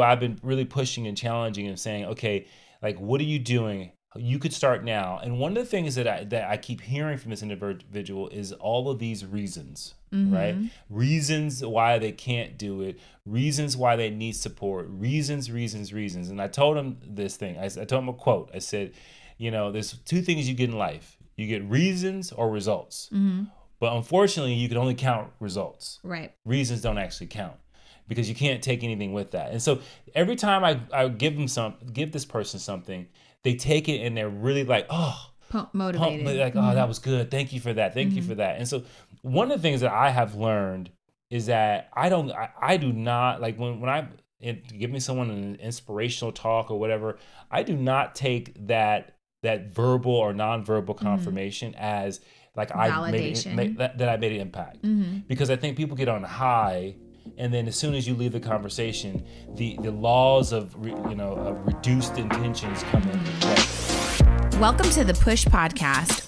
I've been really pushing and challenging and saying, okay, like what are you doing? You could start now. And one of the things that I that I keep hearing from this individual is all of these reasons, mm-hmm. right? Reasons why they can't do it, reasons why they need support, reasons, reasons, reasons. And I told him this thing. I, I told him a quote. I said, you know, there's two things you get in life. You get reasons or results. Mm-hmm. But unfortunately, you can only count results Right. reasons don't actually count because you can't take anything with that. And so every time I, I give them some, give this person something, they take it and they're really like, oh, pump, motivated. like, oh, that mm-hmm. was good. Thank you for that. Thank you for mm-hmm. that. And so one of the things that I have learned is that I don't, I, I do not like when when I me someone an inspirational talk or whatever, I do not take that that verbal or nonverbal mm-hmm. confirmation as like I made, made that, that I made an impact because I think people get on high. And then, as soon as you leave the conversation, the, the laws of re, you know of reduced intentions come into play. Welcome to the Push Podcast.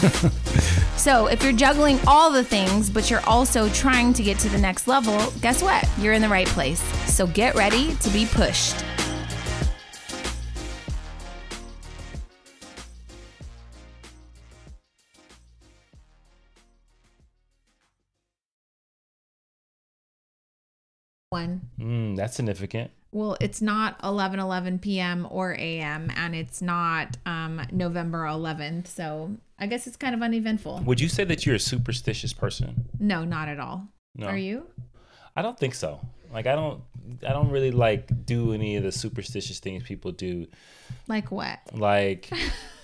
So, if you're juggling all the things, but you're also trying to get to the next level, guess what? You're in the right place. So, get ready to be pushed. One. Mm, that's significant. Well, it's not 11 11 p.m. or a.m. and it's not um, November 11th. So I guess it's kind of uneventful. Would you say that you're a superstitious person? No, not at all. No. Are you? I don't think so. Like I don't I don't really like do any of the superstitious things people do. Like what? Like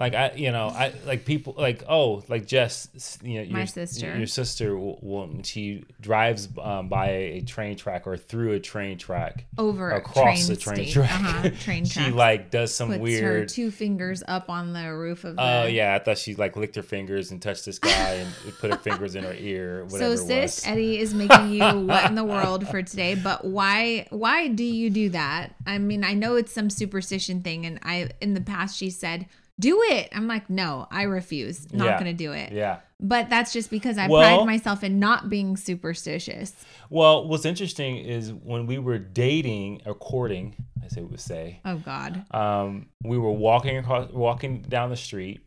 like I you know, I like people like oh, like Jess, you know, My your, sister. Your sister will, she drives um, by a train track or through a train track Over a across train the train state- track. uh-huh, train she like does some Puts her weird two fingers up on the roof of the. Oh yeah, I thought she like licked her fingers and touched this guy and put her fingers in her ear. Whatever So sis. Eddie is making you what in the world for today, but why why do you do that? I mean, I know it's some superstition thing and I in the past she said, "Do it." I'm like, "No, I refuse. Not Yeah. going to do it." Yeah. But that's just because I Well- pride myself in not being superstitious. Well, what's interesting is when we were dating or courting, as they would say, Oh god. um, we were walking across, walking down the street,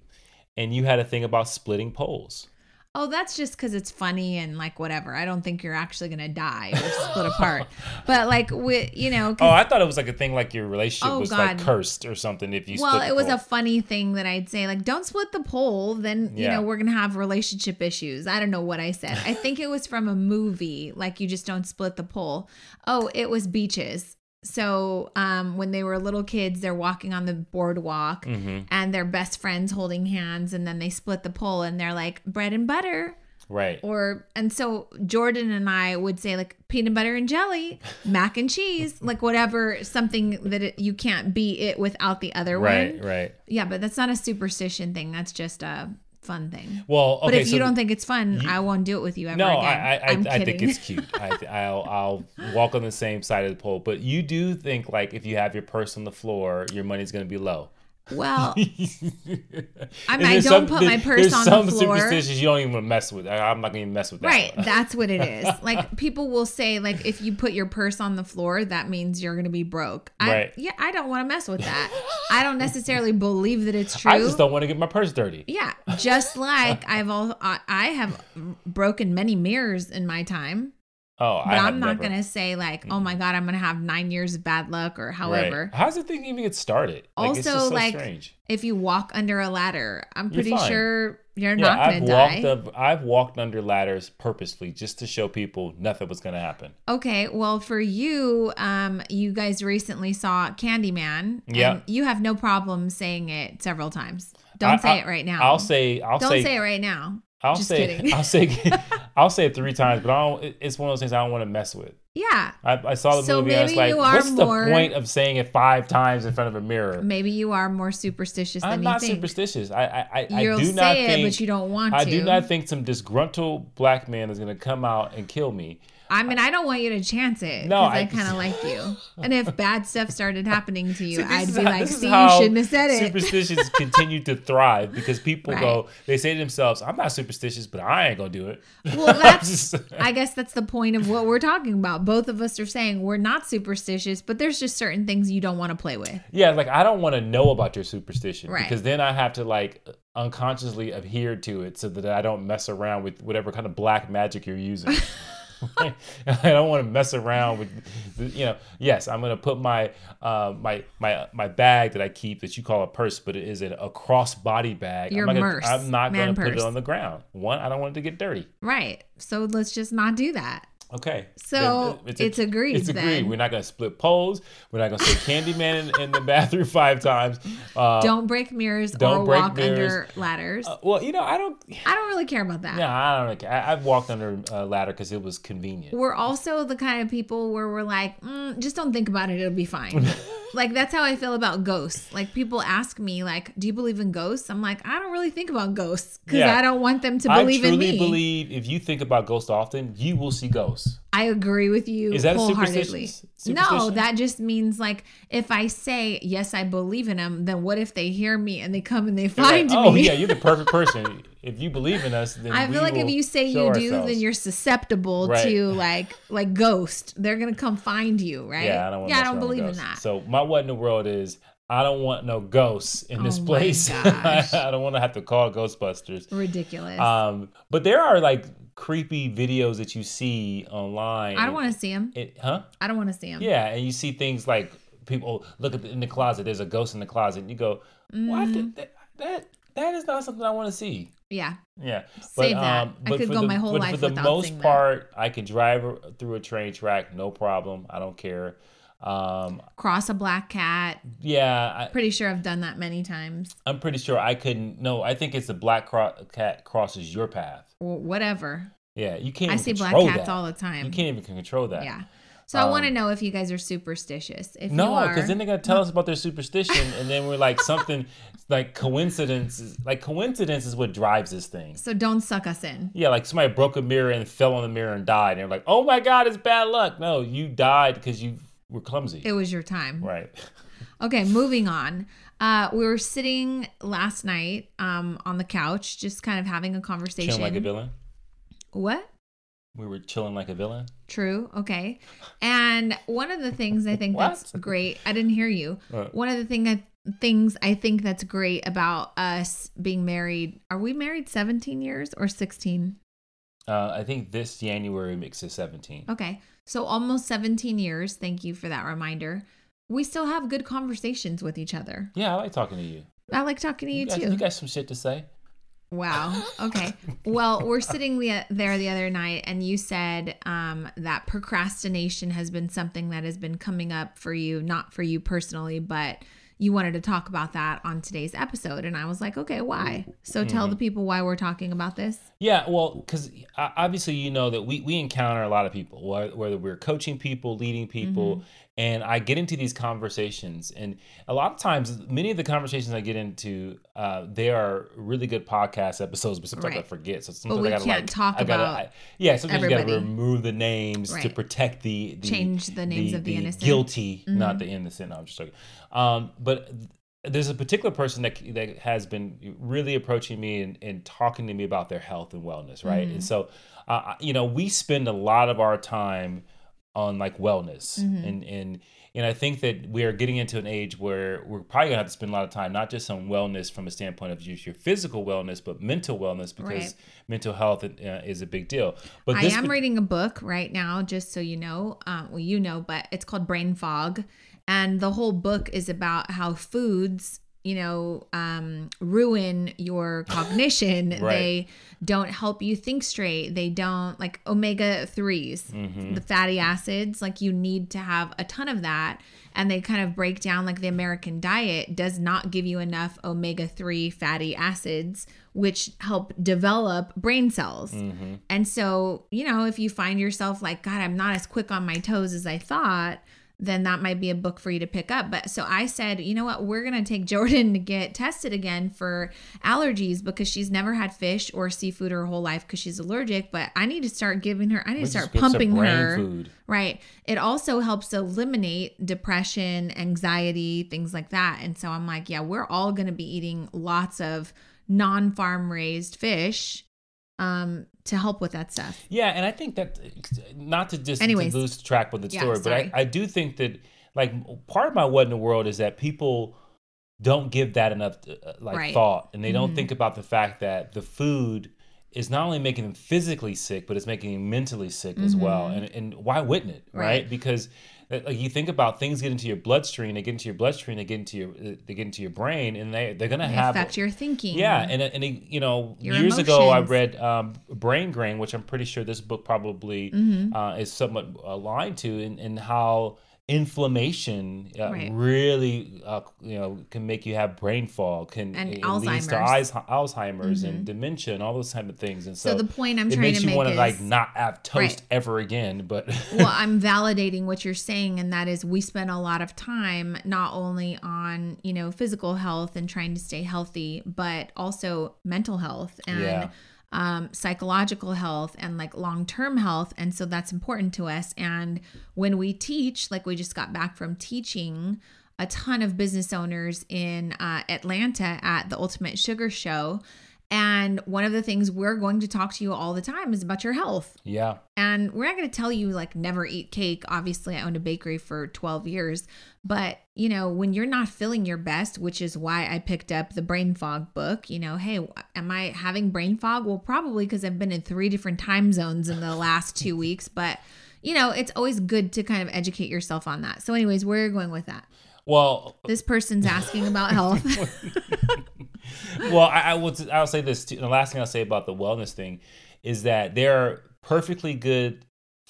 and you had a thing about splitting poles. Oh, that's just because it's funny and like whatever. I don't think you're actually gonna die or split apart. But like with you know. Oh, I thought it was like a thing like your relationship Oh, was like cursed or something if you. well, it was a funny thing that I'd say like, don't split the pole. Then you know we're gonna have relationship issues. I don't know what I said. I think it was from a movie. Like you just don't split the pole. Oh, it was beaches. So um, when they were little kids, they're walking on the boardwalk Mm-hmm. and they're best friends holding hands, and then they split the pole and they're like bread and butter. right. or and so Jordan and I would say like peanut butter and jelly, mac and cheese, like whatever something that it, you can't beat it without the other Right. one. Right. Yeah, but that's not a superstition thing. That's just a fun thing. Well, okay. but if so you don't think it's fun, I won't do it with you ever No, again. I I, I, am I kidding. think it's cute. I, I'll I'll walk on the same side of the pole. But you do think like if you have your purse on the floor, your money's gonna be low. Well, I mean, I don't put my purse on the floor. There's some superstitions you don't even mess with. I- I'm not gonna mess with that. Right, that's what it is. Like people will say, like if you put your purse on the floor, that means you're gonna be broke. I, Right. Yeah, I don't want to mess with that. I don't necessarily believe that it's true. I just don't want to get my purse dirty. Yeah, just like I've all I have broken many mirrors in my time, Oh, but I I'm not never. gonna say like, oh my god, I'm gonna have nine years of bad luck or Right. however. How's the thing even get started? Like, it's Also, so like, strange. If you walk under a ladder, I'm You're pretty sure you're Yeah, not gonna I've die. up. I've walked under ladders purposely just to show people nothing was gonna happen. Okay, well for you, um, you guys recently saw Candyman. and Yeah. You have no problem saying it several times. Don't I- say I- it right now. I'll say. I'll Don't say. say, it right now. I'll Just say. kidding. I'll say. I'll say it three times, but I don't. It's one of those things I don't want to mess with. Yeah. I, I saw the So movie. and I was like, what's more- the point of saying it five times in front of a mirror? Maybe you are more superstitious than I'm not think. superstitious. I I, I, I You'll do say not it, think. but you don't want I to. do not think some disgruntled black man is going to come out and kill me. I mean, I don't want you to chance it. No, No, I, I- kind of like you. And if bad stuff started happening to you, I'd be how- like, "See, you shouldn't have said it." Superstitions continue to thrive because people Right. go, they say to themselves, "I'm not superstitious, but I ain't gonna do it." Well, that's. I guess that's the point of what we're talking about. Both of us are saying we're not superstitious, but there's just certain things you don't want to play with. Yeah, like I don't want to know about your superstition Right. because then I have to like unconsciously adhere to it so that I don't mess around with whatever kind of black magic you're using. I don't want to mess around with, you know. Yes, I'm gonna put my uh, my my my bag that I keep that you call a purse, but it is a, a cross body bag. Your I'm not gonna, merce, I'm not gonna put it on the ground. One, I don't want it to get dirty. Right. So let's just not do that. Okay. So, Then it's agreed It's agreed. then. We're not gonna split poles. We're not gonna say Candyman in, in the bathroom five times. Uh, don't break mirrors don't or break walk under mirrors. ladders. Uh, well, you know, I don't. I don't really care about that. Yeah, I don't. Know. I, I've walked under a ladder because it was convenient. We're also the kind of people where we're like, mm, just don't think about it; it'll be fine. like that's how I feel about ghosts. Like people ask me, like, "Do you believe in ghosts?" I'm like, I don't really think about ghosts because Yeah. I don't want them to believe in me. I truly believe if you think about ghosts often, you will see ghosts. I agree with you Is that a wholeheartedly. superstition? No, that just means like if I say yes, I believe in them. Then what if they hear me and they come and they You're find like, oh me? yeah, you're the perfect person. if you believe in us, then I feel like if you say you do, ourselves. then you're susceptible Right. to like like ghost. They're gonna come find you, right? Yeah, I don't. Want yeah, I don't believe in that. So my what in the world is I don't want no ghosts in this Oh place. I don't want to have to call Ghostbusters. Ridiculous. Um, but there are like creepy videos that you see online. I don't want to see them. it, huh? I don't want to see them. Yeah, and you see things like people look at the, in the closet. There's a ghost in the closet, and you go, "What? Mm-hmm. That, that that is not something I want to see." Yeah. Yeah, Save that. I could go the, my whole but life for the without most seeing that. part, I can drive through a train track, no problem. I don't care. Um, Cross a black cat. yeah, I, Pretty sure I've done that many times. I'm pretty sure I couldn't. No, I think it's the black cro- cat crosses your path. Or whatever. Yeah, you can't. I see black cats that. all the time. You can't even control that. Yeah. So I want to Um, know if you guys are superstitious. If No, because then they're gonna tell us about their superstition, and then we're like something like coincidence. Like coincidence is what drives this thing. so don't suck us in. Yeah, like somebody broke a mirror and fell on the mirror and died, and they're like, "Oh my God, it's bad luck." No, you died because you were clumsy. It was your time. right. Okay, moving on. Uh, we were sitting last night um, on the couch, just kind of having a conversation. Chilling like a villain. what? We were chilling like a villain. True. Okay. And one of the things I think that's great, I didn't hear you. What? One of the thing I, things I think that's great about us being married. Are we married 17 years or 16? Uh, I think this January makes it 17. Okay. So almost 17 years. Thank you for that reminder. We still have good conversations with each other. Yeah, I like talking to you. I like talking to you, got, too. you got some shit to say. Wow. Okay. well, we're sitting the, there the other night, and you said um, that procrastination has been something that has been coming up for you, not for you personally, but you wanted to talk about that on today's episode. And I was like, okay, why? So tell the people why we're talking about this. Yeah, well, because obviously you know that we, we encounter a lot of people, whether we're coaching people, leading people, Mm-hmm. And I get into these conversations, and a lot of times, many of the conversations I get into, uh, they are really good podcast episodes, but sometimes I forget. So sometimes we I gotta can't like talk I gotta, about I, yeah. Sometimes you gotta remove the names to protect the, the Change the names of the innocent. Mm-hmm. guilty, not the innocent. No, I'm just joking. Um, but there's a particular person that that has been really approaching me and, and talking to me about their health and wellness, right? Mm-hmm. And so, uh, you know, we spend a lot of our time on like wellness, Mm-hmm. and and and I think that we are getting into an age where we're probably gonna have to spend a lot of time not just on wellness from a standpoint of just your physical wellness, but mental wellness because Right. mental health uh, is a big deal. But I am pa- reading a book right now, just so you know. Um, well, you know, but it's called Brain Fog. And the whole book is about how foods you know, um, ruin your cognition. Right. They don't help you think straight. They don't like omega 3s Mm-hmm. the fatty acids. Like you need to have a ton of that. And they kind of break down like the American diet does not give you enough omega 3 fatty acids, which help develop brain cells. Mm-hmm. And so, you know, if you find yourself like, God, I'm not as quick on my toes as I thought, then that might be a book for you to pick up. But so I said, you know what? We're going to take Jordan to get tested again for allergies because she's never had fish or seafood her whole life because she's allergic. But I need to start giving her, I need to start just get some pumping her. food. Right. It also helps eliminate depression, anxiety, things like that. And so I'm like, yeah, we're all going to be eating lots of non farm raised fish um to help with that stuff. Yeah, and I think that not to just Anyways. to lose track with the Yeah, story, but. I, I do think that like part of my what in the world is that people don't give that enough uh, like Right. thought, and they don't Mhm. think about the fact that the food is not only making them physically sick, but it's making them mentally sick as well. And and why wouldn't it, right? Mm-hmm. Right. Because uh, like you think about things get into your bloodstream, they get into your bloodstream, they get into your uh, they get into your brain, and they they're gonna They have affect your thinking. yeah, and and it- you know, Your years ago I read um, Brain Grain, which I'm pretty sure this book probably Mm-hmm. uh, is somewhat aligned to, and and how inflammation uh, Right. really uh, you know can make you have brain fog, can And it leads to Alzheimer's. Mm-hmm. And dementia and all those type of things. And so, So the point I'm it trying makes to you make want to like not have toast Right. ever again. But well, I'm validating what you're saying, and that is we spend a lot of time not only on you know physical health and trying to stay healthy, but also mental health and Yeah. Um, psychological health and like long term health, and so that's important to us. And when we teach, like we just got back from teaching a ton of business owners in uh, Atlanta at the Ultimate Sugar Show. And one of the things we're going to talk to you all the time is about your health. yeah, And we're not going to tell you like never eat cake. Obviously, I owned a bakery for 12 years, but you know, when you're not feeling your best, which is why I picked up the brain fog book, you know, hey, am I having brain fog? Well, probably because I've been in three different time zones in the last 2 weeks, but you know, it's always good to kind of educate yourself on that. So anyways, where are you going with that? Well, This person's asking about health. well, I, I will. I'll say this. Too. The last thing I'll say about the wellness thing is that there are perfectly good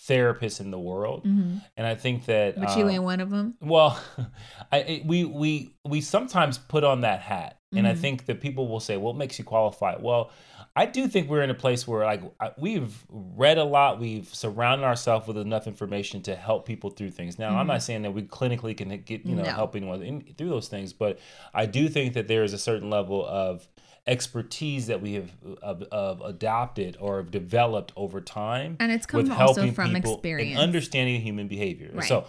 therapists in the world, and I think that. but you ain't one of them. Well, I we we we sometimes put on that hat, and Mm-hmm. I think that people will say, "What makes you qualified?" Well, I do think we're in a place where like we've read a lot, we've surrounded ourselves with enough information to help people through things. Now, I'm not saying that we clinically can get you know Mm-hmm. No. help anyone through those things, but I do think that there is a certain level of expertise that we have of, of adopted or have developed over time And it's come with also helping from experience. understanding human behavior Right. so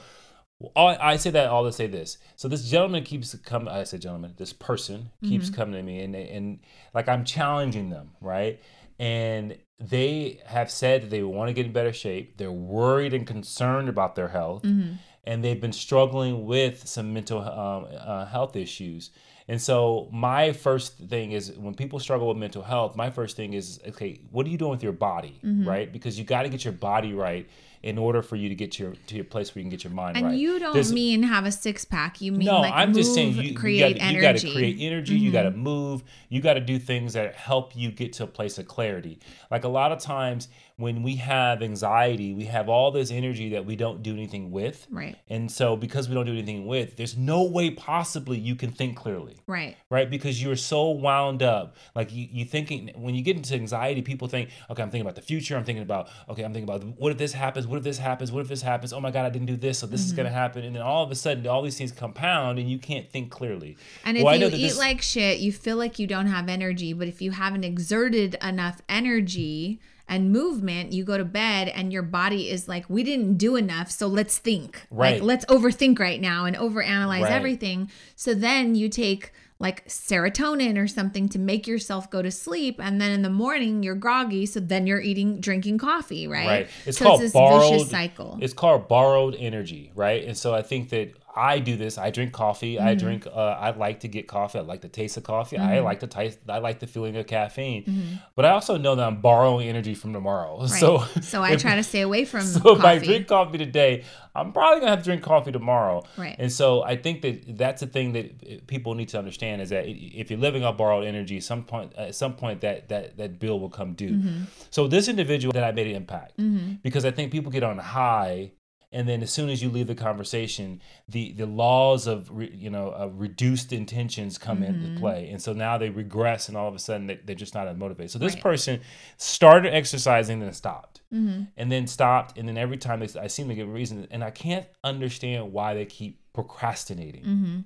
all, I say that all to say this. So this gentleman keeps coming. I say gentleman. This person keeps Mm-hmm. coming to me, and and like I'm challenging them, right? And they have said that they want to get in better shape. They're worried and concerned about their health, Mm-hmm. and they've been struggling with some mental um, uh, health issues. And so my first thing is when people struggle with mental health, my first thing is okay, what are you doing with your body, Mm-hmm. right? Because you got to get your body right in order for you to get to your to your place where you can get your mind And right. And you don't There's- mean have a six pack. You mean no, like I'm just saying you, create you, gotta, energy. you got to create energy. You got to Mm-hmm. move. You got to do things that help you get to a place of clarity. Like a lot of times when we have anxiety, we have all this energy that we don't do anything with. Right. And so because we don't do anything with, there's no way possibly you can think clearly Right. right? Because you're so wound up. Like you, you thinking when you get into anxiety, people think, okay, I'm thinking about the future. I'm thinking about, okay, I'm thinking about what if this happens? What if this happens? What if this happens? Oh my God, I didn't do this, so this is Mm-hmm. gonna happen. And then all of a sudden, all these things compound, and you can't think clearly. And if Well, I know you eat this- like shit, you feel like you don't have energy. But if you haven't exerted enough energy and movement, you go to bed and your body is like, we didn't do enough. So let's think. Right. Like, let's overthink right now and overanalyze Right. everything. So then you take like serotonin or something to make yourself go to sleep. And then in the morning, you're groggy. So then you're eating, drinking coffee, right? Right. It's so called it's borrowed. vicious cycle. It's called borrowed energy, right? And so I think that I do this. I drink coffee. I mm-hmm. drink. Uh, I like to get coffee. I like the taste of coffee. I mm-hmm. like the taste. I like the feeling of caffeine. Mm-hmm. But I also know that I'm borrowing energy from tomorrow. Right. So So I if- try to stay away from so if I drink coffee today, I'm probably gonna have to drink coffee tomorrow. Right. And so I think that that's the thing that eh, people need to understand is that if you're living off borrowed energy, some point at some point that that that bill will come due. Mm-hmm. So this individual that I made an impact because I think people get on high. And then, as soon as you leave the conversation, the the laws of re, you know of reduced intentions come Mm-hmm. into play, and so now they regress, and all of a sudden they, they're just not as motivated. So this Right. person started exercising, then stopped Mm-hmm. and then stopped and then every time they, i seem to give a reason and i can't understand why they keep procrastinating Mm-hmm.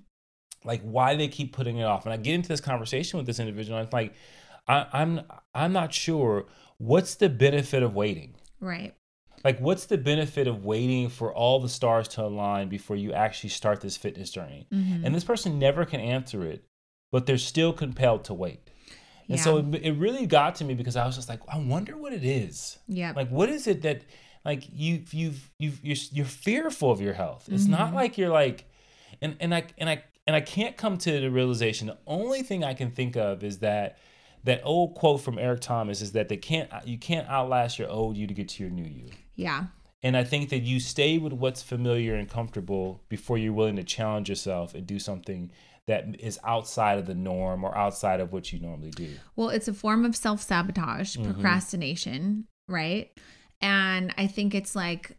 like why they keep putting it off and i get into this conversation with this individual and it's like I, i'm i'm not sure what's the benefit of waiting Right. Like what's the benefit of waiting for all the stars to align before you actually start this fitness journey? Mm-hmm. and this person never can answer it but they're still compelled to wait. And so it, it really got to me because i was just like i wonder what it is. Yeah. like what is it that like you you've you've you're, you're fearful of your health. It's not like you're like and and i and i and i can't come to the realization. The only thing i can think of is that that old quote from eric thomas is that they can't you can't outlast your old you to get to your new you yeah. and i think that you stay with what's familiar and comfortable before you're willing to challenge yourself and do something that is outside of the norm or outside of what you normally do Well, it's a form of self sabotage, Mm-hmm. procrastination, right? And I think it's like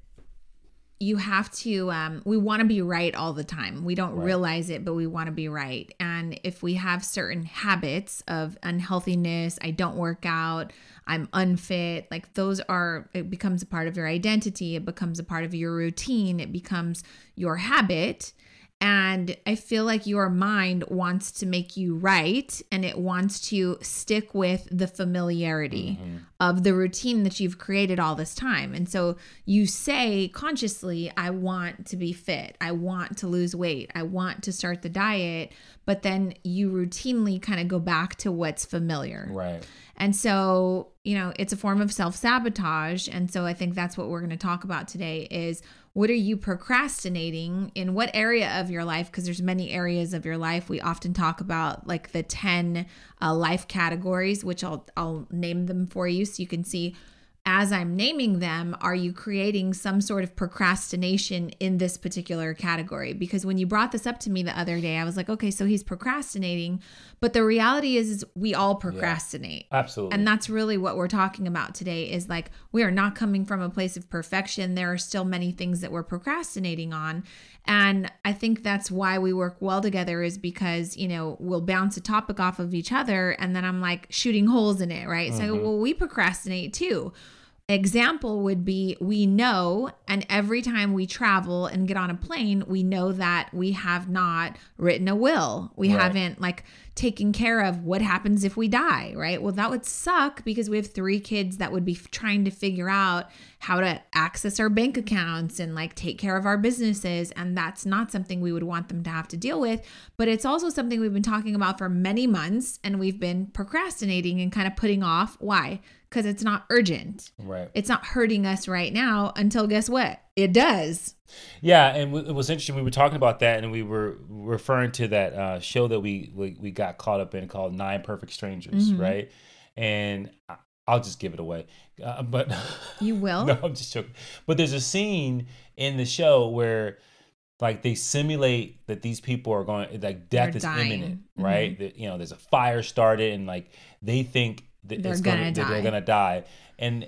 you have to um we want to be right all the time. We don't Right. realize it, but we want to be right. And if we have certain habits of unhealthiness, I don't work out, I'm unfit, like those are it becomes a part of your identity, it becomes a part of your routine, it becomes your habit. And I feel like your mind wants to make you right and it wants to stick with the familiarity mm-hmm. of the routine that you've created all this time. And so you say consciously, I want to be fit. I want to lose weight. I want to start the diet. But then you routinely kind of go back to what's familiar. right And so, you know, it's a form of self-sabotage, and so I think that's what we're going to talk about today is what are you procrastinating in what area of your life because there's many areas of your life. We often talk about like the 10 uh, life categories, which I'll I'll name them for you so you can see as I'm naming them, are you creating some sort of procrastination in this particular category? Because when you brought this up to me the other day, I was like, okay, so he's procrastinating. But the reality is, is we all procrastinate. absolutely And that's really what we're talking about today is like we are not coming from a place of perfection. There are still many things that we're procrastinating on. And I think that's why we work well together is because, you know, we'll bounce a topic off of each other and then I'm like shooting holes in it, right? So, well, we procrastinate too. Example would be we know, and every time we travel and get on a plane, we know that we have not written a will. We Right. haven't like taken care of what happens if we die, right? Well, that would suck because we have three kids that would be trying to figure out how to access our bank accounts and like take care of our businesses. And that's not something we would want them to have to deal with. But it's also something we've been talking about for many months and we've been procrastinating and kind of putting off. Why? Because it's not urgent. right It's not hurting us right now until guess what? It does. Yeah, and it was interesting. We were talking about that, and we were referring to that uh, show that we, we we got caught up in called Nine Perfect Strangers, Mm-hmm. right? And I'll just give it away, uh, but You will. no, I'm just joking. But there's a scene in the show where like they simulate that these people are going like death They're is dying. imminent, right? That you know, there's a fire started, and like they think They're it's gonna, gonna they're die. gonna die, and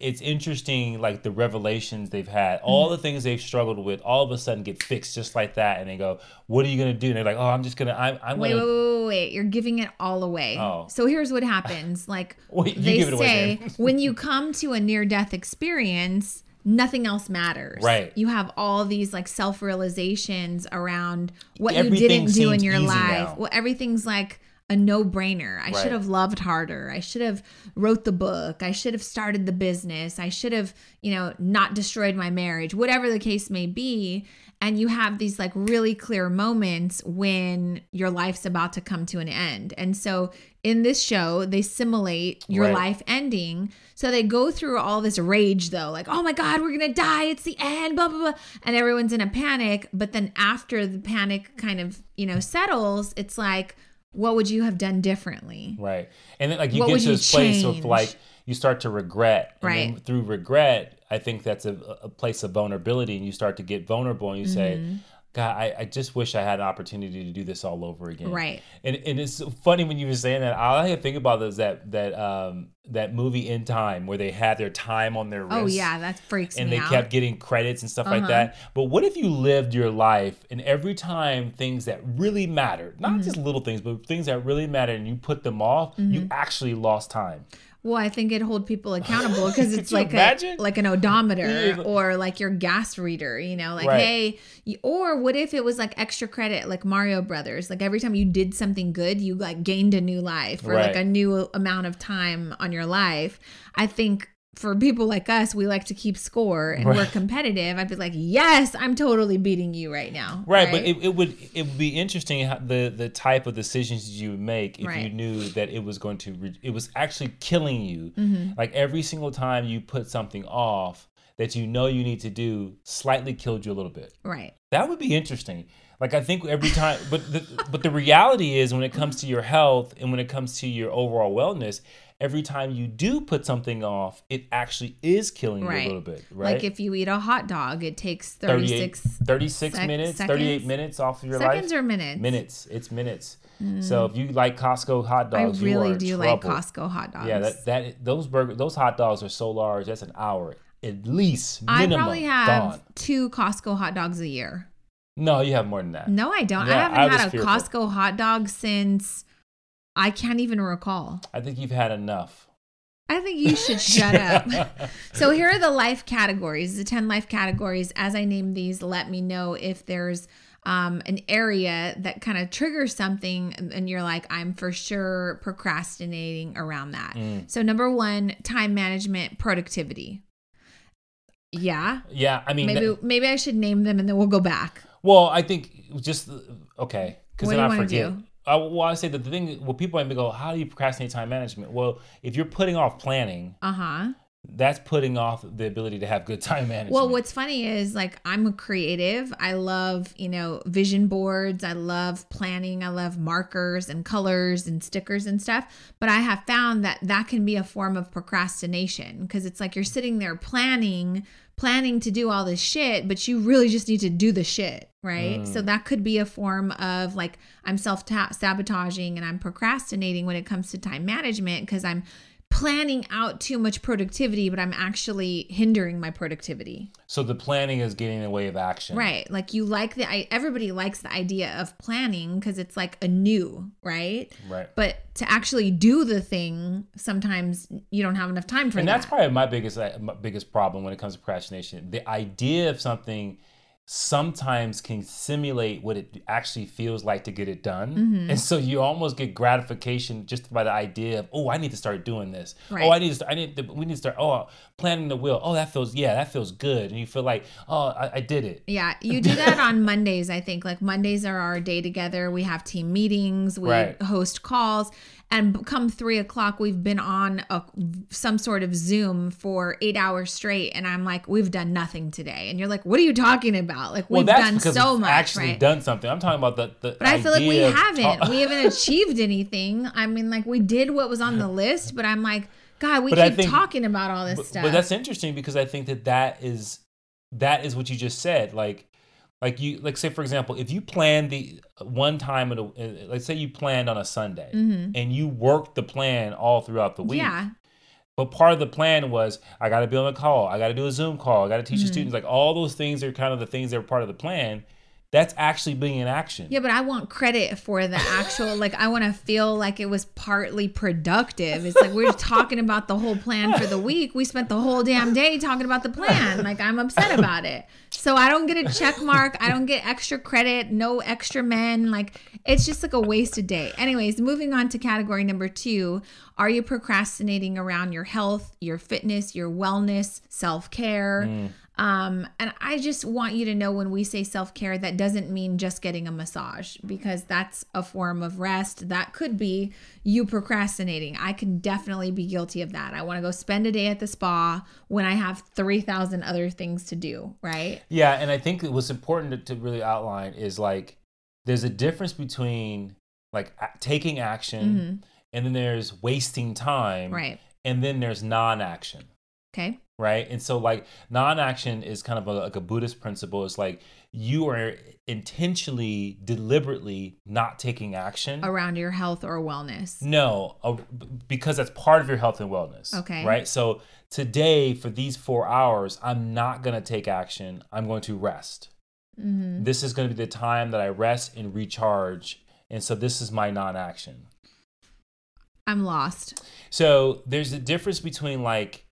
it's interesting like the revelations they've had all Mm-hmm. the things they've struggled with all of a sudden get fixed just like that and they go what are you gonna do and they're like oh i'm just gonna i'm, I'm Wait, gonna wait, wait, wait. You're giving it all away. Oh. So here's what happens. Like Wait, they say when you come to a near death experience, nothing else matters. Right. You have all these like self realizations around what you didn't do in your life. now. Well, everything's like a no-brainer. I Right. should have loved harder. I should have wrote the book. I should have started the business. I should have, you know, not destroyed my marriage. Whatever the case may be, and you have these like really clear moments when your life's about to come to an end. And so in this show, they simulate your Right. life ending. So they go through all this rage though, like, oh my God, we're gonna die, it's the end, blah blah blah. And everyone's in a panic. But then after the panic kind of, you know, settles, it's like, what would you have done differently? Right. And then like you What get to this place of like you start to regret. Right. through regret, I think that's a, a place of vulnerability and you start to get vulnerable and you say, Mm-hmm. God, I, I just wish I had an opportunity to do this all over again. Right. And and it's funny when you were saying that. All I think about is that that um that movie In Time where they had their time on their wrist. Oh yeah, that freaks and me they out. kept getting credits and stuff like Uh-huh. that. But what if you lived your life and every time things that really mattered, not Mm-hmm. just little things, but things that really mattered, and you put them off, you Mm-hmm. actually lost time. Well, I think it hold people accountable because it's like a, like an odometer Yeah. or like your gas reader, you know, like Right. hey, you- or what if it was like extra credit, like Mario Brothers, like every time you did something good, you like gained a new life or like a new amount of time on your life. I think for people like us, we like to keep score and we're competitive. I'd be like, yes, I'm totally beating you right now. Right, but it, it would it would be interesting how the the type of decisions you would make if you knew that it was going to re- it was actually killing you. Mm-hmm. Like every single time you put something off that you know you need to do, slightly killed you a little bit. right. That would be interesting. Like I think every time, but the, but the reality is when it comes to your health and when it comes to your overall wellness, every time you do put something off, it actually is killing you a little bit, right? Like if you eat a hot dog, it takes 38 36 36 sec- minutes, seconds? 38 minutes off of your seconds life. Seconds or minutes. minutes. It's minutes. Mm. So if you like Costco hot I dogs, you really do like. Costco hot dogs. Yeah, that, that those burger those hot dogs are so large. That's an hour at least. I Minimum, probably have gone. two Costco hot dogs a year. No, you have more than that. No, I don't. I haven't I had a fearful. Costco hot dog since I can't even recall. I think you've had enough. I think you should shut up. So here are the life categories, the 10 life categories. As I name these, let me know if there's um, an area that kind of triggers something and- you're like, I'm for sure procrastinating around that. Mm. So number one, time management, productivity. Yeah. Yeah, I mean, Maybe maybe I should name them and then we'll go back. well, I think just okay, because What then I forget. do? I, well, I say that the thing, well, people might go, "How do you procrastinate time management?" Well, if you're putting off planning, Uh-huh. that's putting off the ability to have good time management. Well, what's funny is like I'm a creative. I love, you know, vision boards. I love planning. I love markers and colors and stickers and stuff. But I have found that that can be a form of procrastination because it's like you're sitting there planning, planning to do all this shit, but you really just need to do the shit, right? So that could be a form of like I'm self sabotaging and I'm procrastinating when it comes to time management because I'm planning out too much productivity, but I'm actually hindering my productivity. so the planning is getting in the way of action, Right. Like you like the I, everybody likes the idea of planning because it's like a new, right? Right. But to actually do the thing, sometimes you don't have enough time for and that. that's probably my biggest uh, my biggest problem when it comes to procrastination. The idea of something sometimes can simulate what it actually feels like to get it done, Mm-hmm. and so you almost get gratification just by the idea of, oh, I need to start doing this. Right. Oh, I need to. Start, I need. To, we need to start. Oh, planning the wheel. Oh, that feels. Yeah, that feels good, and you feel like, oh, I, I did it. Yeah, you do that on Mondays, I think. Like Mondays are our day together. We have team meetings, we Right. host calls, and come three o'clock, we've been on a, some sort of Zoom for eight hours straight. And I'm like, we've done nothing today. And you're like, what are you talking about? Like, Well, we've that's done so we've much, actually right? done something. I'm talking about the. the But I feel like we haven't. ta- we haven't achieved anything. I mean, like we did what was on the list, but I'm like, God, we But keep think- talking about all this but, stuff. but that's interesting because I think that that is that is what you just said. Like, like you like say for example, if you plan the one time in a uh, let's say you planned on a Sunday and you worked the plan all throughout the week. Mm-hmm. yeah, But part of the plan was I got to be on a call, I got to do a Zoom call, I got to teach Mm-hmm. the students. Like all those things are kind of the things that are part of the plan. That's actually being in action. Yeah, but I want credit for the actual, like, I want to feel like it was partly productive. It's like we're talking about the whole plan for the week. We spent the whole damn day talking about the plan. Like, I'm upset about it. So I don't get a check mark. I don't get extra credit, no extra men. Like, it's just like a wasted day. Anyways, moving on to category number two Are you procrastinating around your health, your fitness, your wellness, self care? Mm. Um, and I just want you to know when we say self care, that doesn't mean just getting a massage because that's a form of rest. That could be you procrastinating. I can definitely be guilty of that. I want to go spend a day at the spa when I have 3,000 other things to do, right? Yeah, and I think what's important to, to really outline is like there's a difference between like a- taking action and then there's wasting time. Mm-hmm. Right. And then there's non-action. Okay. right? And so like non-action is kind of a, like a Buddhist principle. It's like you are intentionally, deliberately not taking action. Around your health or wellness. No, uh, because that's part of your health and wellness. Okay. Right. So today, for these four hours, I'm not going to take action. I'm going to rest. Mm-hmm. This is going to be the time that I rest and recharge. And so this is my non-action. I'm lost. So there's a difference between like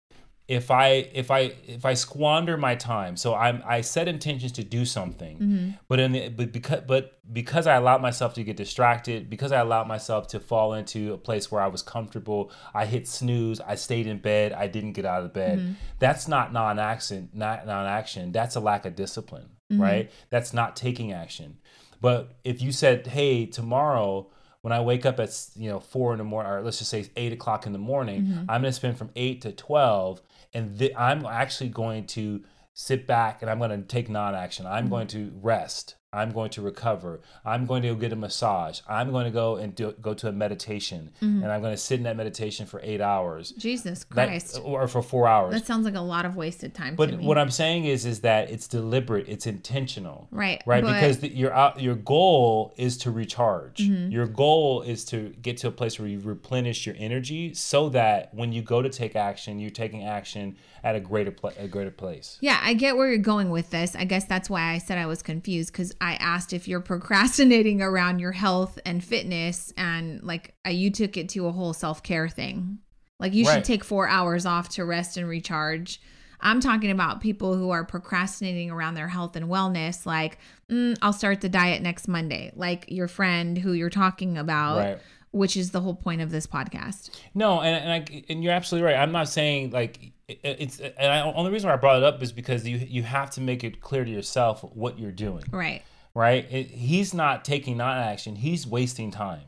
if I if I if I squander my time, so I'm I set intentions to do something, Mm-hmm. but in the, but because but because I allowed myself to get distracted, because I allowed myself to fall into a place where I was comfortable, I hit snooze, I stayed in bed, I didn't get out of bed. Mm-hmm. That's not non-action, not non-action. That's a lack of discipline, Mm-hmm. right? That's not taking action. But if you said, "Hey, tomorrow." When I wake up at you know four in the morning, or let's just say eight o'clock in the morning, Mm-hmm. I'm going to spend from eight to twelve, and th- I'm actually going to sit back and I'm going to take non-action. I'm mm-hmm. going to rest. I'm going to recover. I'm going to go get a massage. I'm going to go and do, go to a meditation, and I'm going to sit in that meditation for eight hours, Jesus That- Christ. or for four hours. That sounds like a lot of wasted time to But what I'm saying is, is that it's deliberate, it's intentional, Right, Right, but- because the, your out, your goal is to recharge. Mm-hmm. Your goal is to get to a place where you replenish your energy, so that when you go to take action, you're taking action at a greater pla- a greater place. Yeah, I get where you're going with this. I guess that's why I said I was confused because I asked if you're procrastinating around your health and fitness, and like uh, you took it to a whole self care thing. Like you should take four hours off to rest and recharge. I'm talking about people who are procrastinating around their health and wellness, like, mm, I'll start the diet next Monday, like your friend who you're talking about, Right. Which is the whole point of this podcast. No, and and, I, and you're absolutely right. I'm not saying like it- it's. And I, only reason why I brought it up is because you you have to make it clear to yourself what you're doing. Right. Right? It, he's not taking non-action; he's wasting time,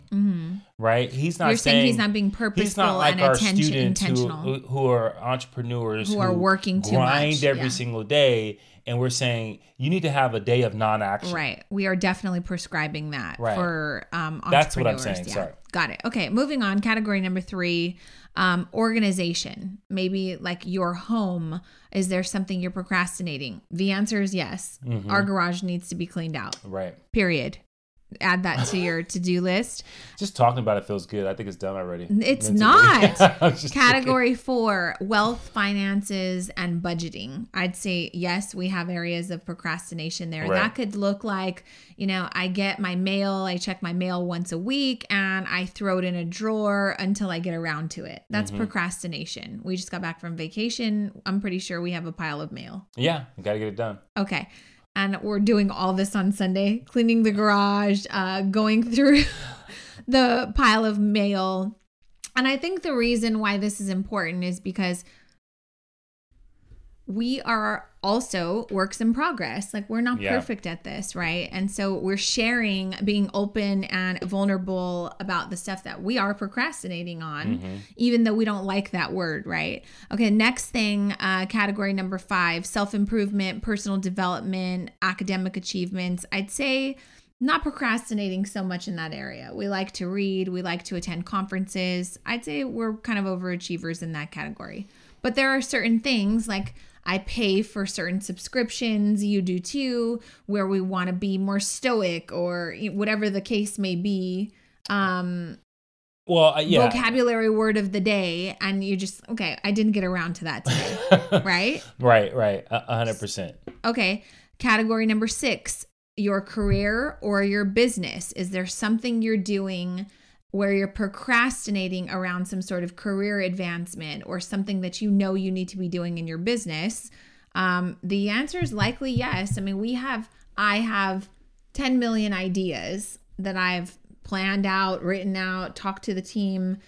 right? He's not. Mm-hmm. You're saying he's not being He's purposeful not like and our attention students who, intentional. who who are entrepreneurs Who are working too grind much, every yeah. single day, and we're saying you need to have a day of non-action. Right. We are definitely prescribing that Right. for um, That's what I'm entrepreneurs. saying, sorry. Got it. Okay. Moving on. Category number three um, organization. Maybe like your home. Is there something you're procrastinating? The answer is yes. Mm-hmm. Our garage needs to be cleaned out. Right. Period. Add that to your to do list. Just talking about it feels good. I think it's done already. It's Mentally. not. Category four wealth, finances, and budgeting. I'd say, yes, we have areas of procrastination there. Right. That could look like, you know, I get my mail, I check my mail once a week, and I throw it in a drawer until I get around to it. That's Mm-hmm. procrastination. We just got back from vacation. I'm pretty sure we have a pile of mail. Yeah, you got to get it done. Okay. And we're doing all this on Sunday, cleaning the garage, uh, going through the pile of mail. And I think the reason why this is important is because we are also works in progress. Like we're not Yeah. perfect at this, right? And so we're sharing, being open and vulnerable about the stuff that we are procrastinating on, even though we don't like that word, right? Okay, next thing, uh, category number five self improvement, personal development, academic achievements. I'd say not procrastinating so much in that area. We like to read, we like to attend conferences. I'd say we're kind of overachievers in that category. But there are certain things like I pay for certain subscriptions, you do too, where we want to be more stoic or whatever the case may be. Um, Well, uh, yeah. vocabulary word of the day, and you just, okay, I didn't get around to that today, right? right, right. A a hundred percent. Okay. Category number six your career or your business? Is there something you're doing where you're procrastinating around some sort of career advancement or something that you know you need to be doing in your business? Um, the answer is likely yes. I mean, we have, I have 10 million ideas that I've planned out, written out, talked to the team.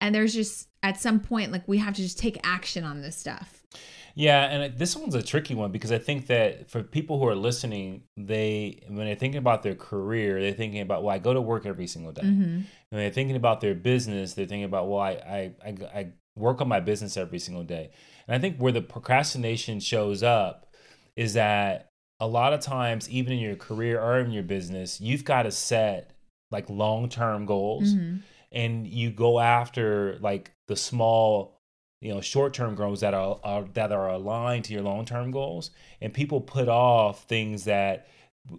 And there's just, at some point, like we have to just take action on this stuff. Yeah, and this one's a tricky one because I think that for people who are listening, they when they're thinking about their career, they're thinking about well, I go to work every single day. Mm-hmm. When they're thinking about their business, they're thinking about well, I, I I I work on my business every single day. And I think where the procrastination shows up is that a lot of times, even in your career or in your business, you've got to set like long term goals, mm-hmm. and you go after like the small you know short-term goals that are, are that are aligned to your long-term goals and people put off things that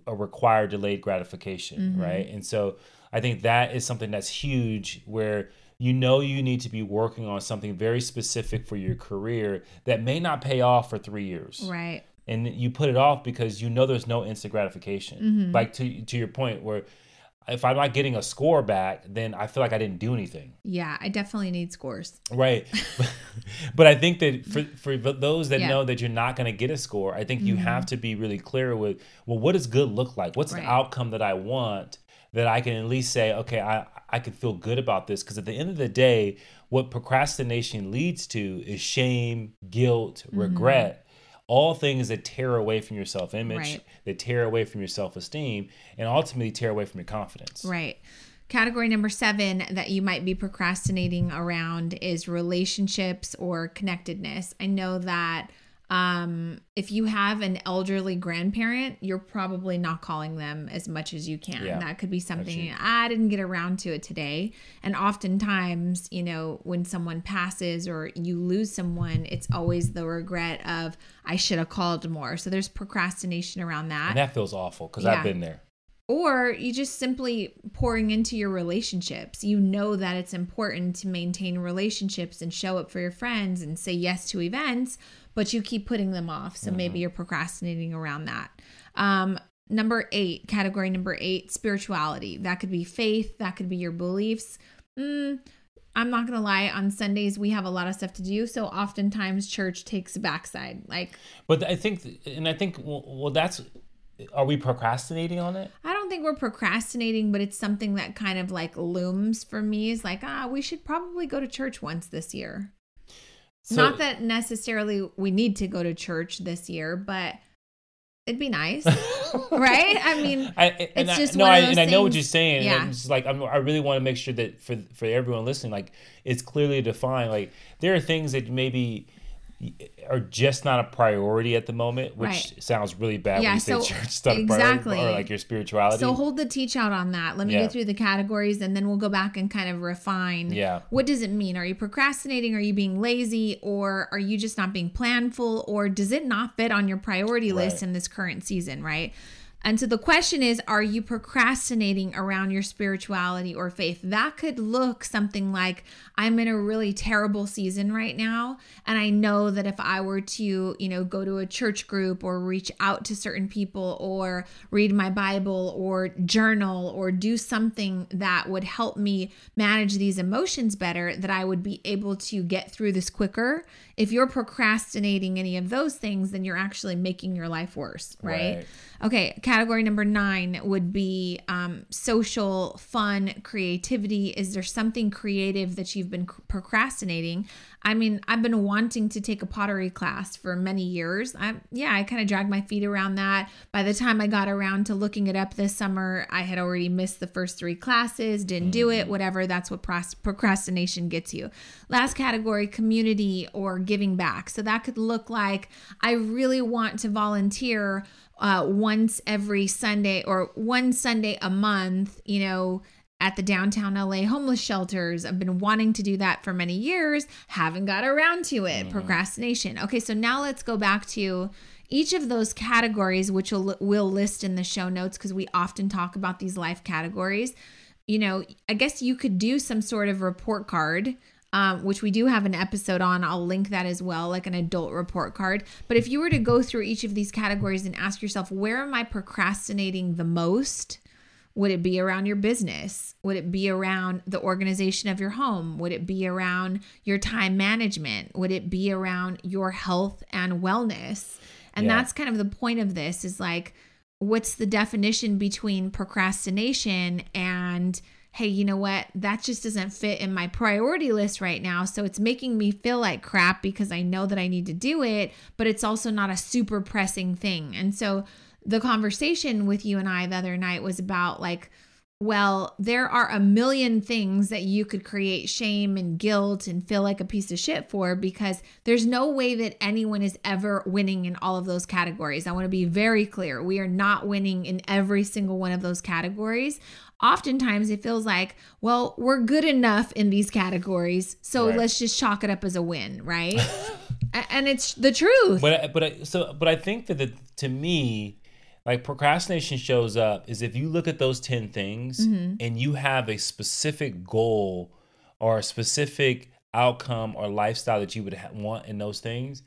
require delayed gratification mm-hmm. right and so i think that is something that's huge where you know you need to be working on something very specific for your career that may not pay off for three years right and you put it off because you know there's no instant gratification mm-hmm. like to to your point where if I'm not getting a score back, then I feel like I didn't do anything. Yeah, I definitely need scores. Right. but I think that for, for those that yeah. know that you're not going to get a score, I think you mm-hmm. have to be really clear with, well, what does good look like? What's right. the outcome that I want that I can at least say, okay, I, I can feel good about this? Because at the end of the day, what procrastination leads to is shame, guilt, mm-hmm. All things that tear away from your self image, right. that tear away from your self esteem, and ultimately tear away from your confidence. Right. Category number seven that you might be procrastinating around is relationships or connectedness. I know that um, if you have an elderly grandparent, you're probably not calling them as much as you can. Yeah, that could be something I didn't get around to it today. And oftentimes, you know, when someone passes or you lose someone, it's always the regret of I should have called more. So there's procrastination around that. And that feels awful because yeah. I've been there. Or you just simply pouring into your relationships. You know that it's important to maintain relationships and show up for your friends and say yes to events but you keep putting them off. So mm-hmm. maybe you're procrastinating around that. Um, number eight, category number eight, spirituality. That could be faith, that could be your beliefs. Mm, I'm not gonna lie. On Sundays, we have a lot of stuff to do, so oftentimes church takes a backside. Like, but I think, and I think, well, well, that's. Are we procrastinating on it? I don't think we're procrastinating, but it's something that kind of like looms for me. Is like, ah, we should probably go to church once this year. So, Not that necessarily we need to go to church this year, but it'd be nice, right? I mean, I, it's I, just no, I, and things, I know what you're saying. Yeah. It's like I'm, i really want to make sure that for for everyone listening, like it's clearly defined. Like there are things that maybe are just not a priority at the moment, which right. sounds really bad yeah, when you so say church stuff exactly. or like your spirituality. So hold the teach out on that. Let me yeah. go through the categories and then we'll go back and kind of refine. Yeah. What does it mean? Are you procrastinating? Are you being lazy? Or are you just not being planful? Or does it not fit on your priority list right. in this current season, right? And so the question is Are you procrastinating around your spirituality or faith? That could look something like I'm in a really terrible season right now. And I know that if I were to, you know, go to a church group or reach out to certain people or read my Bible or journal or do something that would help me manage these emotions better, that I would be able to get through this quicker. If you're procrastinating any of those things, then you're actually making your life worse, right? right. Okay, category number nine would be um, social, fun, creativity. Is there something creative that you've been procrastinating? I mean, I've been wanting to take a pottery class for many years. I yeah, I kind of dragged my feet around that. By the time I got around to looking it up this summer, I had already missed the first three classes, didn't do it, mm. whatever. That's what procrastination gets you. Last category, community or giving back. So that could look like I really want to volunteer uh, once every Sunday or one Sunday a month, you know, at the downtown LA homeless shelters. I've been wanting to do that for many years, haven't got around to it. Mm-hmm. Procrastination. Okay, so now let's go back to each of those categories, which we'll, we'll list in the show notes because we often talk about these life categories. You know, I guess you could do some sort of report card um, which we do have an episode on. I'll link that as well, like an adult report card. But if you were to go through each of these categories and ask yourself, where am I procrastinating the most? Would it be around your business? Would it be around the organization of your home? Would it be around your time management? Would it be around your health and wellness? And Yeah. that's kind of the point of this is like, what's the definition between procrastination and, hey, you know what? That just doesn't fit in my priority list right now. So it's making me feel like crap because I know that I need to do it, but it's also not a super pressing thing. And so the conversation with you and I the other night was about like, well, there are a million things that you could create shame and guilt and feel like a piece of shit for because there's no way that anyone is ever winning in all of those categories. I want to be very clear. We are not winning in every single one of those categories. Oftentimes it feels like, well, we're good enough in these categories, so Right. let's just chalk it up as a win, right? And it's the truth. But I- but I, so but I think that the, to me, like procrastination shows up is if you look at those ten things mm-hmm. and you have a specific goal or a specific outcome or lifestyle that you would ha- want in those things.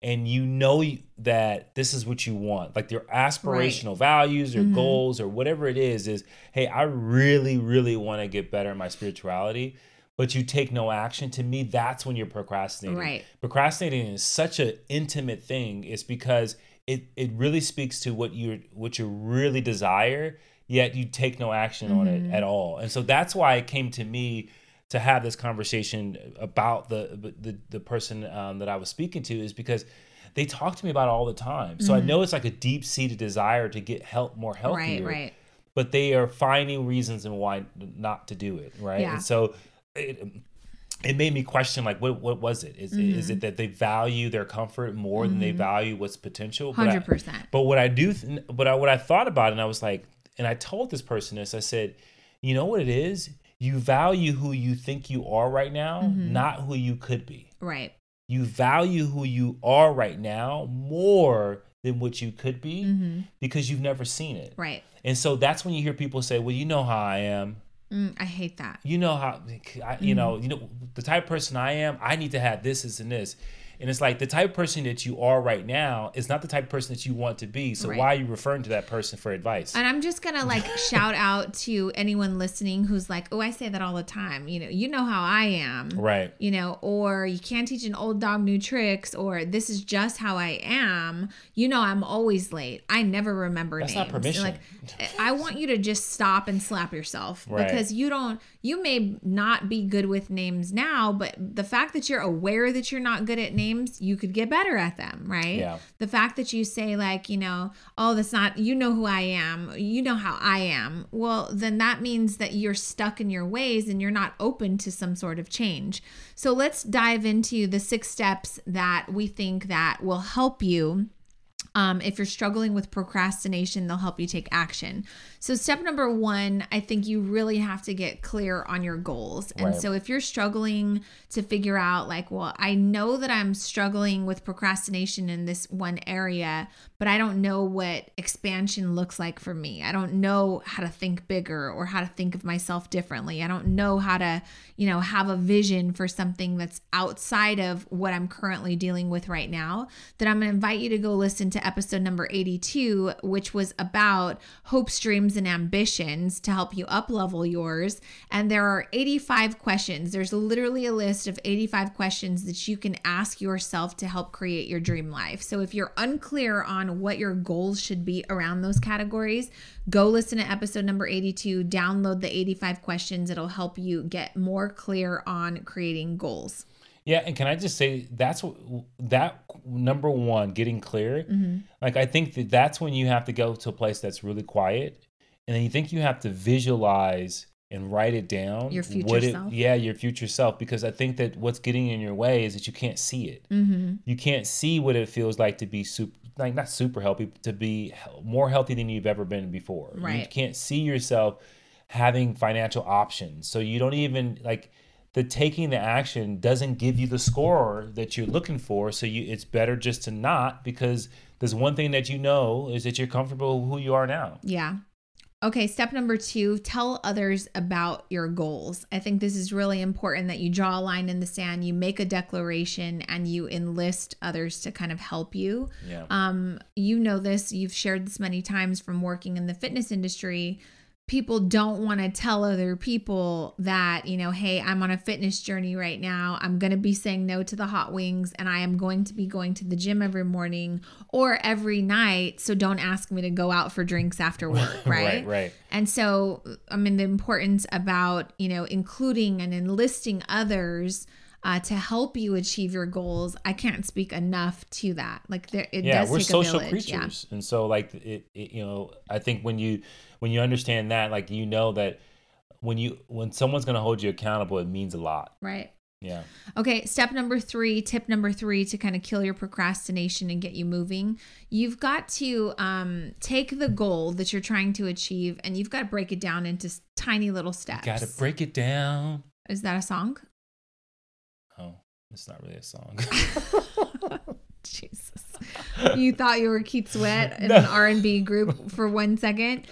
And you know that this is what you want, like your aspirational values or mm-hmm. goals or whatever it is. Is hey, I really, really want to get better in my spirituality, but you take no action. To me, that's when you're procrastinating Right. procrastinating is such an intimate thing it's because it it really speaks to what you what you really desire yet you take no action on Mm-hmm. it at all and so that's why it came to me to have this conversation about the the, the person um, that i was speaking to is because they talk to me about it all the time so i know it's like a deep-seated desire to get help more healthier Mm-hmm. Right, right. but they are finding reasons and why not to do it right Yeah. and so it, it made me question like what what was it is, Mm-hmm. is it that they value their comfort more than they value what's potential But I- 100%. but what i do th- but I, what i thought about it and i was like and i told this person this i said you know what it is you value who you think you are right now Mm-hmm. not who you could be Right. you value who you are right now more than what you could be Mm-hmm. because you've never seen it Right. and so that's when you hear people say well you know how i am Mm, I hate that. you know how I, you know you know the type of person i am i need to have this this and this and it's like the type of person that you are right now is not the type of person that you want to be so Right. why are you referring to that person for advice And I'm just gonna like shout out to anyone listening who's like, oh, I say that all the time. You know, you know how I am. right You know, or you can't teach an old dog new tricks, or this is just how I am. You know, I'm always late. I never remember That's names. not permission. Like, I want you to just stop and slap yourself Right. because you don't. You may not be good with names now, but the fact that you're aware that you're not good at names, you could get better at them, right? Yeah. the fact that you say like you know oh that's not you know who i am you know how i am well then that means that you're stuck in your ways and you're not open to some sort of change so let's dive into the six steps that we think that will help you um, if you're struggling with procrastination, they'll help you take action. So, step number one, I think you really have to get clear on your goals. And Right. so, if you're struggling to figure out, like, well, I know that I'm struggling with procrastination in this one area, but I don't know what expansion looks like for me. I don't know how to think bigger or how to think of myself differently. I don't know how to, you know, have a vision for something that's outside of what I'm currently dealing with right now. Then I'm going to invite you to go listen to episode number 82, which was about hopes, dreams, and ambitions to help you up level yours. And there are 85 questions. There's literally a list of 85 questions that you can ask yourself to help create your dream life. So if you're unclear on what your goals should be around those categories, go listen to episode number 82, download the 85 questions. It'll help you get more clear on creating goals. yeah and can i just say that's what that number one getting clear Mm-hmm. like i think that that's when you have to go to a place that's really quiet and then you think you have to visualize and write it down Your future it, self. yeah your future self because i think that what's getting in your way is that you can't see it Mm-hmm. you can't see what it feels like to be super like not super healthy to be more healthy than you've ever been before right you can't see yourself having financial options so you don't even like the taking the action doesn't give you the score that you're looking for so you it's better just to not because there's one thing that you know is that you're comfortable with who you are now Yeah. Okay, step number two tell others about your goals. I think this is really important that you draw a line in the sand, you make a declaration, and you enlist others to kind of help you. Yeah. Um, you know this, you've shared this many times from working in the fitness industry people don't want to tell other people that, you know, hey, I'm on a fitness journey right now. I'm going to be saying no to the hot wings and I am going to be going to the gym every morning or every night. So don't ask me to go out for drinks after work, right? right, right. And so, I mean, the importance about, you know, including and enlisting others. Uh, to help you achieve your goals, I can't speak enough to that. Like there, it yeah, does we're take social a village. Yeah. creatures, and so like it, it, you know, I think when you when you understand that, like you know that when you when someone's going to hold you accountable, it means a lot. Right. Yeah. Okay, step number three, tip number three to kind of kill your procrastination and get you moving. You've got to um, take the goal that you're trying to achieve and you've got to break it down into tiny little steps. Got to break it down. Is that a song? It's not really a song. Jesus. You thought you were Keith Sweat in an R&B group for one second.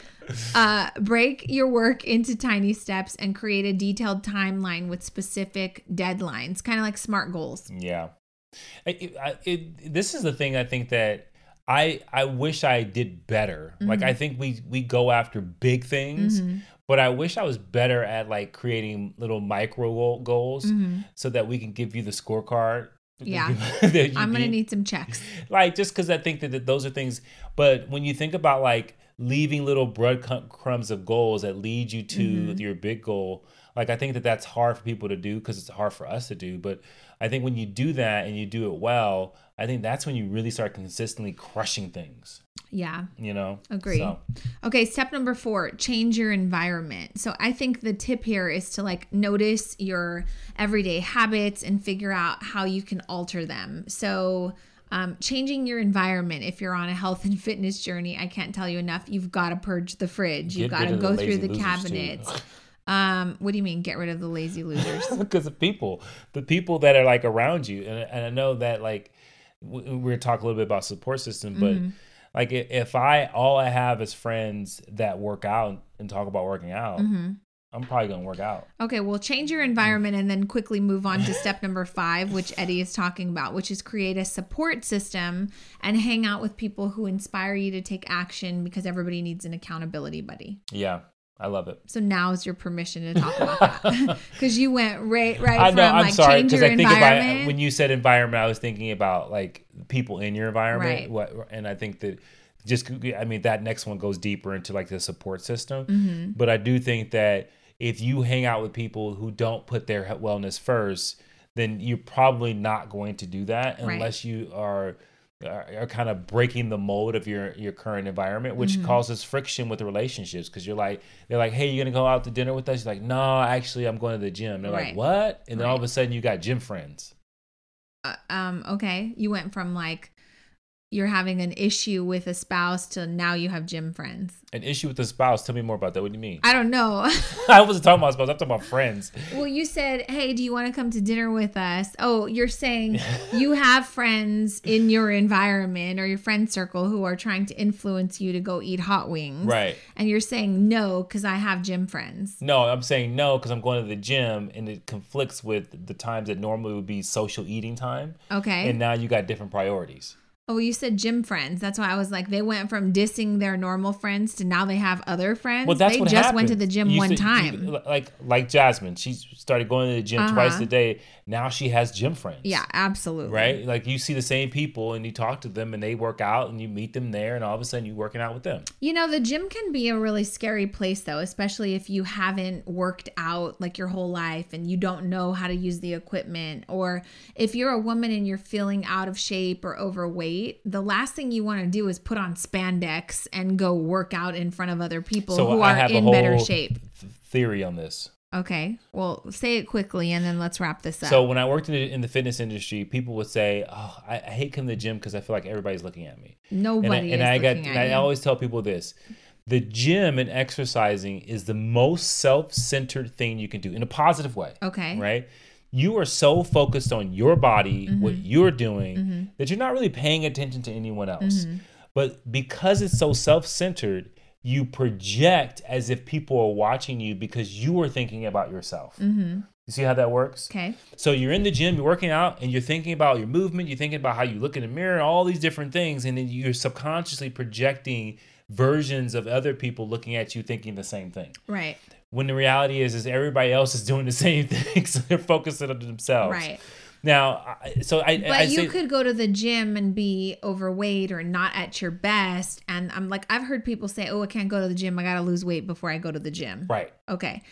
Uh, break your work into tiny steps and create a detailed timeline with specific deadlines, kind of like SMART goals. yeah. It, I- it, this is the thing I think that I I wish I did better. Like Mm-hmm. I think we we go after big things, but I wish I was better at like creating little micro goal- goals so that we can give you the scorecard. Mm-hmm. Yeah. I'm going to need. need some checks. like just because I think that, that those are things. But when you think about like leaving little breadcrumbs of goals that lead you to Mm-hmm. your big goal, like I think that that's hard for people to do because it's hard for us to do. But I think when you do that and you do it well, I think that's when you really start consistently crushing things. Yeah. You know, Agree. So, Okay, step number four, change your environment. So I think the tip here is to like notice your everyday habits and figure out how you can alter them. So um, changing your environment if you're on a health and fitness journey, I can't tell you enough. You've got to purge the fridge. You've got to of the go through the cabinets. Um, what do you mean? Get rid of the lazy losers? because of people, the people that are like around you, and, and I know that like we- we're gonna talk a little bit about support system, but Mm-hmm. Like if I all I have is friends that work out and talk about working out, Mm-hmm. I'm probably gonna work out. Okay, well, change your environment and then quickly move on to step number five, which Eddie is talking about, which is create a support system and hang out with people who inspire you to take action because everybody needs an accountability buddy. Yeah, I love it. So now is your permission to talk about that because you went right, right I from know. I'm like sorry change because your I think about environment. when you said environment, I was thinking about like people in your environment. Right. What, and I think that just I mean that next one goes deeper into like the support system. Mm-hmm. But I do think that if you hang out with people who don't put their wellness first, then you're probably not going to do that Right. unless you are. Are are kind of breaking the mold of your your current environment, which Mm-hmm. causes friction with the relationships. Because you're like, they're like, "Hey, you're gonna go out to dinner with us?" You're like, "No, actually, I'm going to the gym." They're Right. like, "What?" And then all of a sudden, you got gym friends. Uh, um, okay, you went from like you're having an issue with a spouse to now you have gym friends. An issue with a spouse. Tell me more about that. What do you mean? I don't know. I wasn't talking about spouse. I'm talking about friends. Well, you said, "Hey, do you want to come to dinner with us?" Oh, you're saying you have friends in your environment or your friend circle who are trying to influence you to go eat hot wings. Right. And you're saying no cuz I have gym friends. No, I'm saying no because I'm going to the gym and it conflicts with the times that normally would be social eating time. Okay. And now you got different priorities. Oh, you said gym friends. That's why I was like they went from dissing their normal friends to now they have other friends. Well, that's they what just happened. went to the gym You one to- time. you- like like Jasmine, she started going to the gym twice Uh-huh. a day. Now she has gym friends. yeah, absolutely. Right? Like you see the same people and you talk to them and they work out and you meet them there and all of a sudden you're working out with them. You know, the gym can be a really scary place, though, especially if you haven't worked out like your whole life and you don't know how to use the equipment. Or if you're a woman and you're feeling out of shape or overweight, the last thing you want to do is put on spandex and go work out in front of other people So who I are in whole better shape. th- theory on this. Okay. Well, say it quickly and then let's wrap this up. So when I worked in the, in the fitness industry, people would say, "Oh, I, I hate coming to the gym because I feel like everybody's looking at me." Nobody and I, and I got and I always tell people this: the gym and exercising is the most self-centered thing you can do in a positive way. Okay. Right? You are so focused on your body, what Mm-hmm. you're doing, that you're not really paying attention to anyone else. Mm-hmm. But because it's so self-centered, you project as if people are watching you because you are thinking about yourself. Mm-hmm. You see how that works? Okay. So you're in the gym, you're working out, and you're thinking about your movement, you're thinking about how you look in the mirror, all these different things, and then you're subconsciously projecting versions of other people looking at you thinking the same thing. Right. When the reality is, is everybody else is doing the same thing, so they're focusing on themselves. Right. Now, so I, But I you say, could go to the gym and be overweight or not at your best. And I'm like, I've heard people say, oh, I can't go to the gym. I got to lose weight before I go to the gym. right, Okay.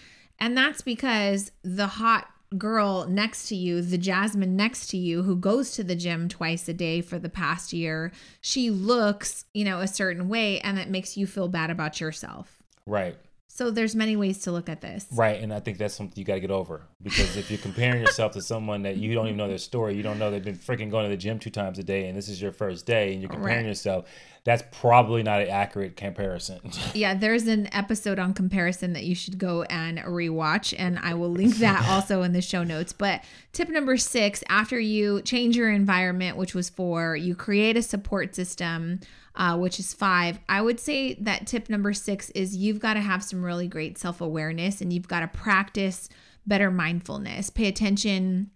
And that's because the hot girl next to you, the Jasmine next to you, who goes to the gym twice a day for the past year, she looks, you know, a certain way and it makes you feel bad about yourself. right. So there's many ways to look at this. Right, and I think that's something you got to get over because if you're comparing yourself to someone that you don't even know their story, you don't know they've been freaking going to the gym two times a day, and this is your first day, and you're comparing Right. yourself, that's probably not an accurate comparison. Yeah, there's an episode on comparison that you should go and rewatch, and I will link that also in the show notes. But tip number six after you change your environment, which was four, you create a support system, uh, which is five. I would say that tip number six is you've got to have some really great self awareness and you've got to practice better mindfulness. Pay attention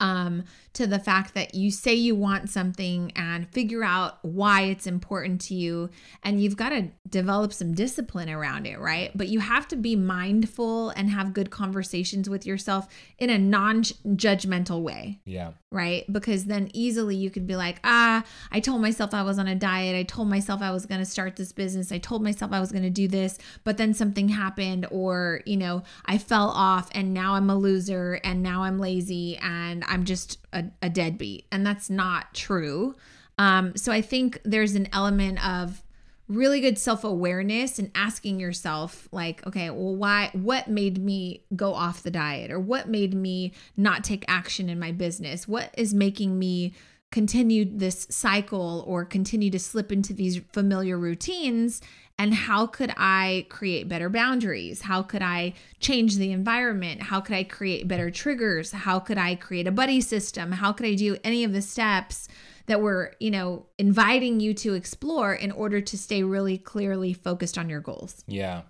um, to the fact that you say you want something and figure out why it's important to you. And you've got to develop some discipline around it, right? But you have to be mindful and have good conversations with yourself in a non judgmental way yeah, right? Because then easily you could be like, ah, I told myself I was on a diet. I told myself I was going to start this business. I told myself I was going to do this, but then something happened, or, you know, I fell off and now I'm a loser and now I'm lazy and I'm just a, a deadbeat. And that's not true. Um, so I think there's an element of really good self-awareness and asking yourself like okay well why what made me go off the diet or what made me not take action in my business what is making me continue this cycle or continue to slip into these familiar routines and how could i create better boundaries how could i change the environment how could i create better triggers how could i create a buddy system how could i do any of the steps that we're, you know, inviting you to explore in order to stay really clearly focused on your goals. yeah,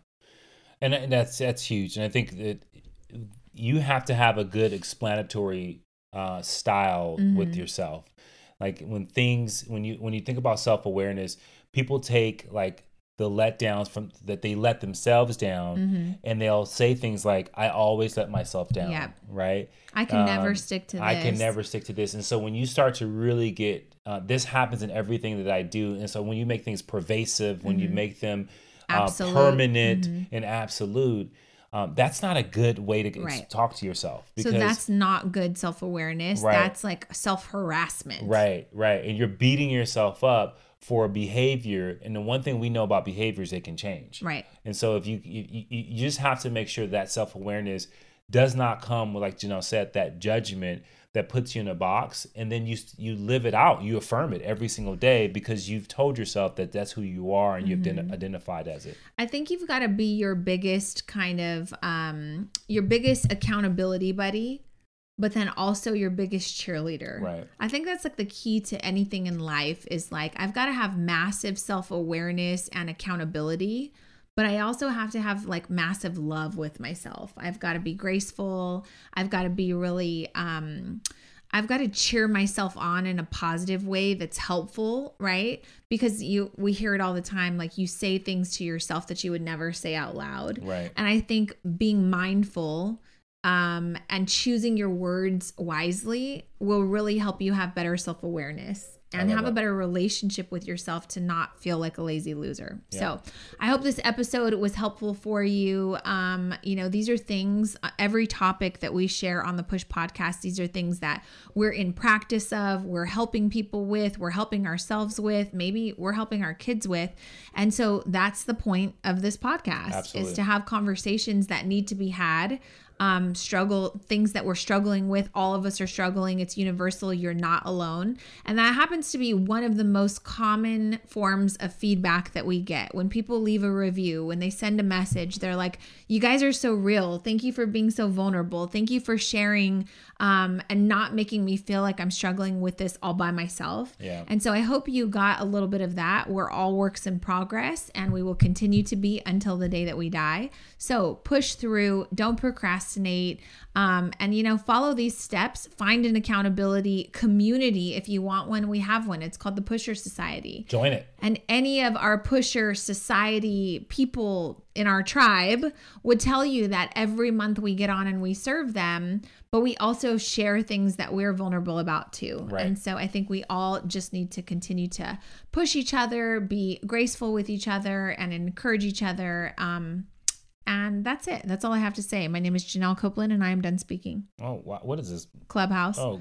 and, that's that's huge, and I think that you have to have a good explanatory uh, style with Mhm. yourself. Like when things when you when you think about self awareness, people take like the letdowns from that they let themselves down Mm-hmm. and they'll say things like i always let myself down Yep. right I can never Um, stick to this. i can never stick to this and so when you start to really get uh, this happens in everything that i do and so when you make things pervasive when you make them uh, Mm-hmm. Absolute. permanent Mhm. and absolute um, that's not a good way to Right. talk to yourself So that's not good self awareness. Right. That's like self harassment. Right, right. And you're beating yourself up for behavior. And the one thing we know about behavior is it can change. Right. And so if you you, you- just have to make sure that self awareness does not come with, like Janelle said, that judgment that puts you in a box, and then you you live it out. You affirm it every single day because you've told yourself that that's who you are and you've Mm-hmm. identified as it. I think you've got to be your biggest kind of um your biggest accountability buddy, but then also your biggest cheerleader. Right. I think that's like the key to anything in life is like I've got to have massive self-awareness and accountability, but I also have to have like massive love with myself. I've got to be graceful. I've got to be really um I've got to cheer myself on in a positive way that's helpful, right? Because you we hear it all the time like you say things to yourself that you would never say out loud. Right. And I think being mindful um, and choosing your words wisely will really help you have better self awareness and have a better relationship with yourself to not feel like a lazy loser. Yeah. So I hope this episode was helpful for you. Um, you know, these are things, uh, every topic that we share on the Push podcast, these are things that we're in practice of, we're helping people with, we're helping ourselves with, maybe we're helping our kids with. And so that's the point of this podcast Absolutely. is to have conversations that need to be had um, struggle, things that we're struggling with. All of us are struggling. It's universal. You're not alone. And that happens to be one of the most common forms of feedback that we get. When people leave a review, when they send a message, they're like, You guys are so real. Thank you for being so vulnerable. Thank you for sharing um, and not making me feel like I'm struggling with this all by myself. Yeah. And so I hope you got a little bit of that. We're all works in progress and we will continue to be until the day that we die. So push through, don't procrastinate, um, and you know, follow these steps. Find an accountability community if you want one. We have one. It's called the Pusher Society. Join it. And any of our pusher society people in our tribe would tell you that every month we get on and we serve them, but we also share things that we're vulnerable about too. Right. And so I think we all just need to continue to push each other, be graceful with each other, and encourage each other. Um, and that's it. That's all I have to say. My name is Janelle Copeland, and I am done speaking. Oh, wow. what is this? Clubhouse. Oh,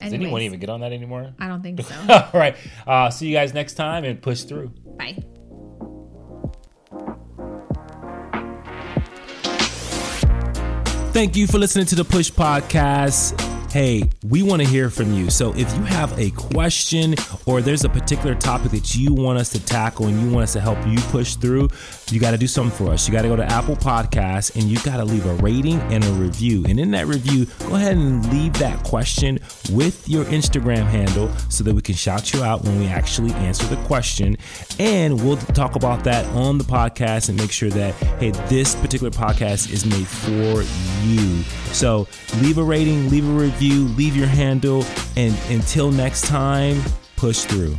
does Anyways. anyone even get on that anymore? I don't think so. All right. Uh, see you guys next time and push through. Bye. Thank you for listening to the Push Podcast. Hey, we want to hear from you. So if you have a question or there's a particular topic that you want us to tackle and you want us to help you push through, you got to do something for us. You got to go to Apple Podcasts and you got to leave a rating and a review. And in that review, go ahead and leave that question with your Instagram handle so that we can shout you out when we actually answer the question. And we'll talk about that on the podcast and make sure that, hey, this particular podcast is made for you. So leave a rating, leave a review, leave your handle, and until next time, push through.